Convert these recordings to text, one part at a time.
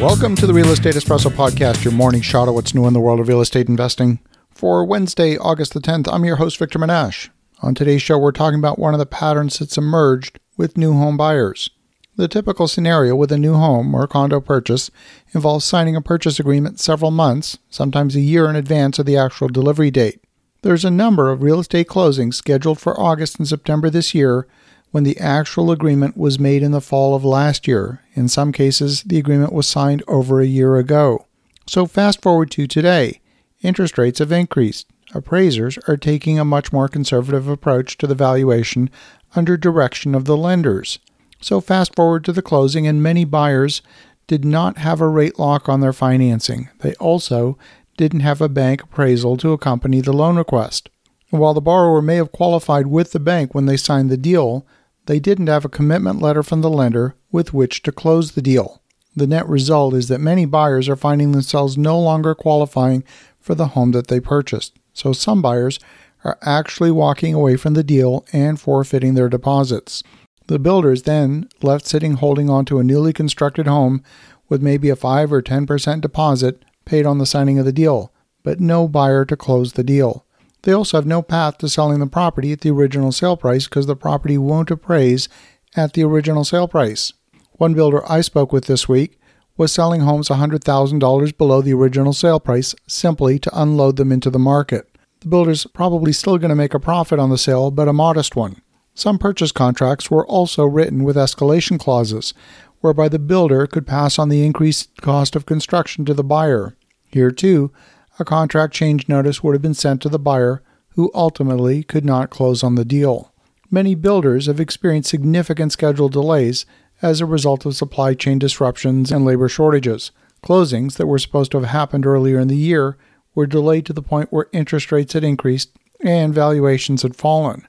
Welcome to the Real Estate Espresso Podcast, your morning shot of what's new in the world of real estate investing. For Wednesday, August the 10th, I'm your host, Victor Menasce. On today's show, we're talking about one of the patterns that's emerged with new home buyers. The typical scenario with a new home or condo purchase involves signing a purchase agreement several months, sometimes a year in advance of the actual delivery date. There's a number of real estate closings scheduled for August and September this year when the actual agreement was made in the fall of last year. In some cases, the agreement was signed over a year ago. So, fast forward to today. Interest rates have increased. Appraisers are taking a much more conservative approach to the valuation under direction of the lenders. So, fast forward to the closing, and many buyers did not have a rate lock on their financing. They also didn't have a bank appraisal to accompany the loan request. And while the borrower may have qualified with the bank when they signed the deal, they didn't have a commitment letter from the lender with which to close the deal. The net result is that many buyers are finding themselves no longer qualifying for the home that they purchased. So some buyers are actually walking away from the deal and forfeiting their deposits. The builder is then left sitting holding on to a newly constructed home with maybe a 5 or 10% deposit paid on the signing of the deal, but no buyer to close the deal. They also have no path to selling the property at the original sale price because the property won't appraise at the original sale price. One builder I spoke with this week was selling homes $100,000 below the original sale price simply to unload them into the market. The builder's probably still going to make a profit on the sale, but a modest one. Some purchase contracts were also written with escalation clauses, whereby the builder could pass on the increased cost of construction to the buyer. Here, too, a contract change notice would have been sent to the buyer, who ultimately could not close on the deal. Many builders have experienced significant schedule delays as a result of supply chain disruptions and labor shortages. Closings that were supposed to have happened earlier in the year were delayed to the point where interest rates had increased and valuations had fallen.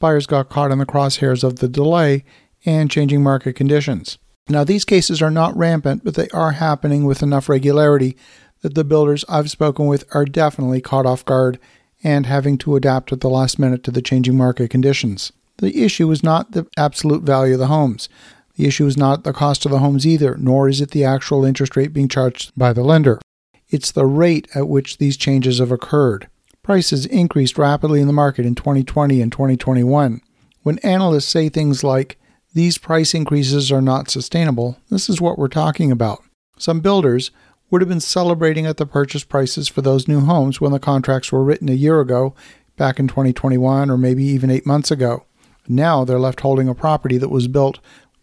Buyers got caught in the crosshairs of the delay and changing market conditions. Now, these cases are not rampant, but they are happening with enough regularity that the builders I've spoken with are definitely caught off guard and having to adapt at the last minute to the changing market conditions. The issue is not the absolute value of the homes. The issue is not the cost of the homes either, nor is it the actual interest rate being charged by the lender. It's the rate at which these changes have occurred. Prices increased rapidly in the market in 2020 and 2021. When analysts say things like, these price increases are not sustainable, this is what we're talking about. Some builders would have been celebrating at the purchase prices for those new homes when the contracts were written a year ago, back in 2021, or maybe even eight months ago. Now they're left holding a property that was built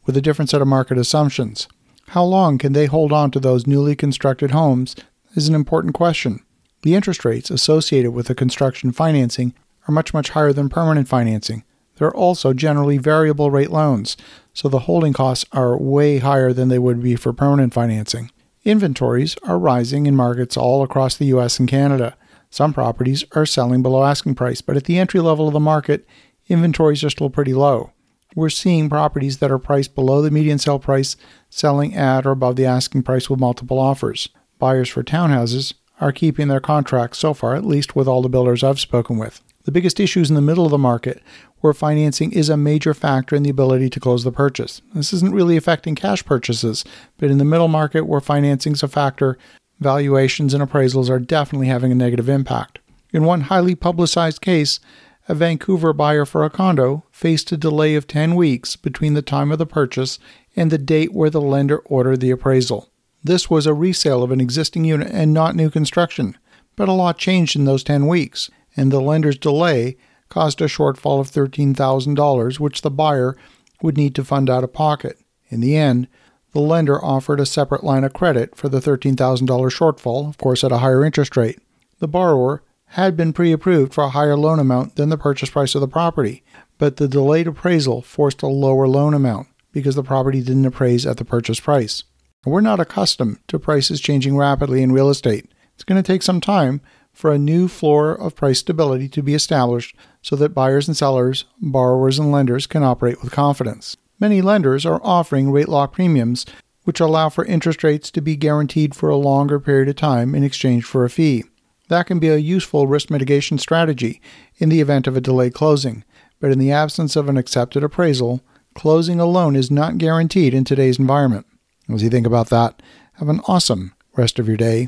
with a different set of market assumptions. How long can they hold on to those newly constructed homes is an important question. The interest rates associated with the construction financing are much, much higher than permanent financing. They're also generally variable rate loans, so the holding costs are way higher than they would be for permanent financing. Inventories are rising in markets all across the US and Canada. Some properties are selling below asking price, but at the entry level of the market, inventories are still pretty low. We're seeing properties that are priced below the median sale price selling at or above the asking price with multiple offers. Buyers for townhouses are keeping their contracts so far, at least with all the builders I've spoken with. The biggest issues in the middle of the market where financing is a major factor in the ability to close the purchase. This isn't really affecting cash purchases, but in the middle market where financing is a factor, valuations and appraisals are definitely having a negative impact. In one highly publicized case, a Vancouver buyer for a condo faced a delay of 10 weeks between the time of the purchase and the date where the lender ordered the appraisal. This was a resale of an existing unit and not new construction, but a lot changed in those 10 weeks, and the lender's delay caused a shortfall of $13,000, which the buyer would need to fund out of pocket. In the end, the lender offered a separate line of credit for the $13,000 shortfall, of course at a higher interest rate. The borrower had been pre approved for a higher loan amount than the purchase price of the property, but the delayed appraisal forced a lower loan amount because the property didn't appraise at the purchase price. We're not accustomed to prices changing rapidly in real estate. It's going to take some time for a new floor of price stability to be established so that buyers and sellers, borrowers and lenders can operate with confidence. Many lenders are offering rate lock premiums, which allow for interest rates to be guaranteed for a longer period of time in exchange for a fee. That can be a useful risk mitigation strategy in the event of a delayed closing, but in the absence of an accepted appraisal, closing alone is not guaranteed in today's environment. As you think about that, Have an awesome rest of your day.